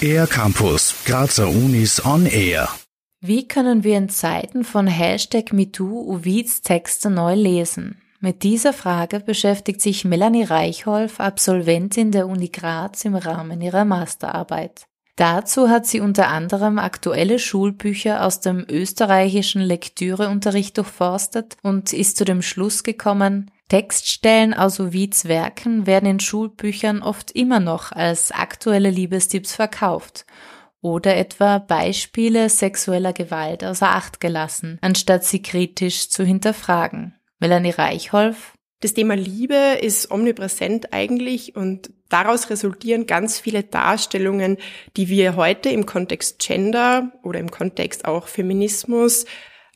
Air Campus, Grazer Unis on Air. Wie können wir in Zeiten von Hashtag MeToo Uvids Texte neu lesen? Mit dieser Frage beschäftigt sich Melanie Reichholf, Absolventin der Uni Graz im Rahmen ihrer Masterarbeit. Dazu hat sie unter anderem aktuelle Schulbücher aus dem österreichischen Lektüreunterricht durchforstet und ist zu dem Schluss gekommen, Textstellen aus Ovids Werken werden in Schulbüchern oft immer noch als aktuelle Liebestipps verkauft oder etwa Beispiele sexueller Gewalt außer Acht gelassen, anstatt sie kritisch zu hinterfragen. Melanie Reichholf. Das Thema Liebe ist omnipräsent eigentlich und daraus resultieren ganz viele Darstellungen, die wir heute im Kontext Gender oder im Kontext auch Feminismus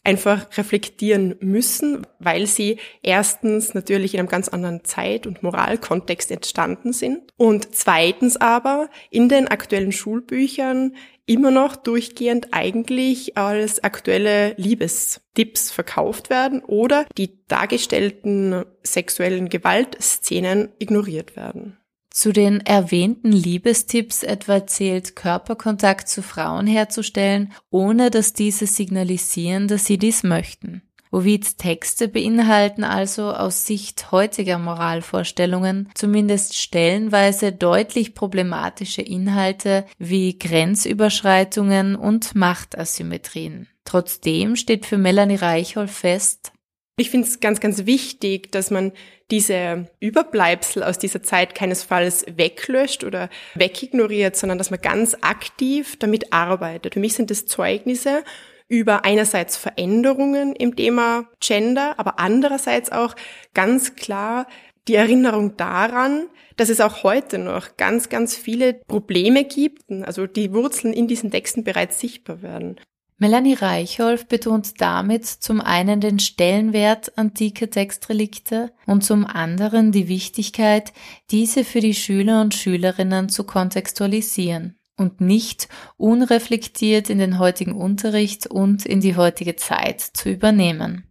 einfach reflektieren müssen, weil sie erstens natürlich in einem ganz anderen Zeit- und Moralkontext entstanden sind und zweitens aber in den aktuellen Schulbüchern immer noch durchgehend eigentlich als aktuelle Liebestipps verkauft werden oder die dargestellten sexuellen Gewaltszenen ignoriert werden. Zu den erwähnten Liebestipps etwa zählt Körperkontakt zu Frauen herzustellen, ohne dass diese signalisieren, dass sie dies möchten. Ovids Texte beinhalten also aus Sicht heutiger Moralvorstellungen zumindest stellenweise deutlich problematische Inhalte wie Grenzüberschreitungen und Machtasymmetrien. Trotzdem steht für Melanie Reichholf fest, ich finde es ganz, ganz wichtig, dass man diese Überbleibsel aus dieser Zeit keinesfalls weglöscht oder wegignoriert, sondern dass man ganz aktiv damit arbeitet. Für mich sind das Zeugnisse über einerseits Veränderungen im Thema Gender, aber andererseits auch ganz klar die Erinnerung daran, dass es auch heute noch ganz, ganz viele Probleme gibt, also die Wurzeln in diesen Texten bereits sichtbar werden. Melanie Reichholf betont damit zum einen den Stellenwert antiker Textrelikte und zum anderen die Wichtigkeit, diese für die Schüler und Schülerinnen zu kontextualisieren und nicht unreflektiert in den heutigen Unterricht und in die heutige Zeit zu übernehmen.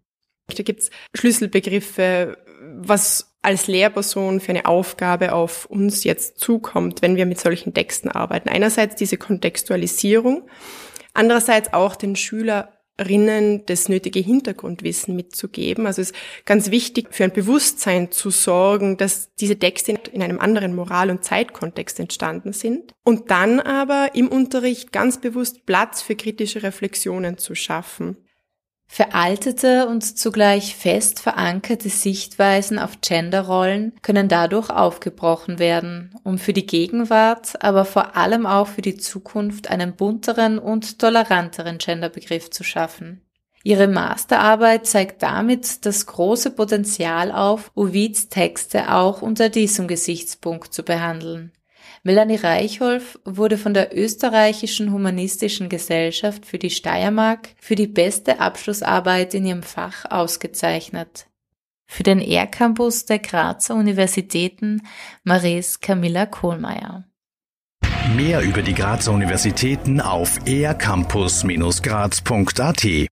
Da gibt's Schlüsselbegriffe, was als Lehrperson für eine Aufgabe auf uns jetzt zukommt, wenn wir mit solchen Texten arbeiten. Einerseits diese Kontextualisierung, Andererseits auch den Schülerinnen das nötige Hintergrundwissen mitzugeben. Also es ist ganz wichtig, für ein Bewusstsein zu sorgen, dass diese Texte in einem anderen Moral- und Zeitkontext entstanden sind. Und dann aber im Unterricht ganz bewusst Platz für kritische Reflexionen zu schaffen. Veraltete und zugleich fest verankerte Sichtweisen auf Genderrollen können dadurch aufgebrochen werden, um für die Gegenwart, aber vor allem auch für die Zukunft einen bunteren und toleranteren Genderbegriff zu schaffen. Ihre Masterarbeit zeigt damit das große Potenzial auf, Ovids Texte auch unter diesem Gesichtspunkt zu behandeln. Melanie Reichholf wurde von der Österreichischen Humanistischen Gesellschaft für die Steiermark für die beste Abschlussarbeit in ihrem Fach ausgezeichnet. Für den R-Campus der Grazer Universitäten Maries Camilla Kohlmeier. Mehr über die Grazer Universitäten auf ercampus-graz.at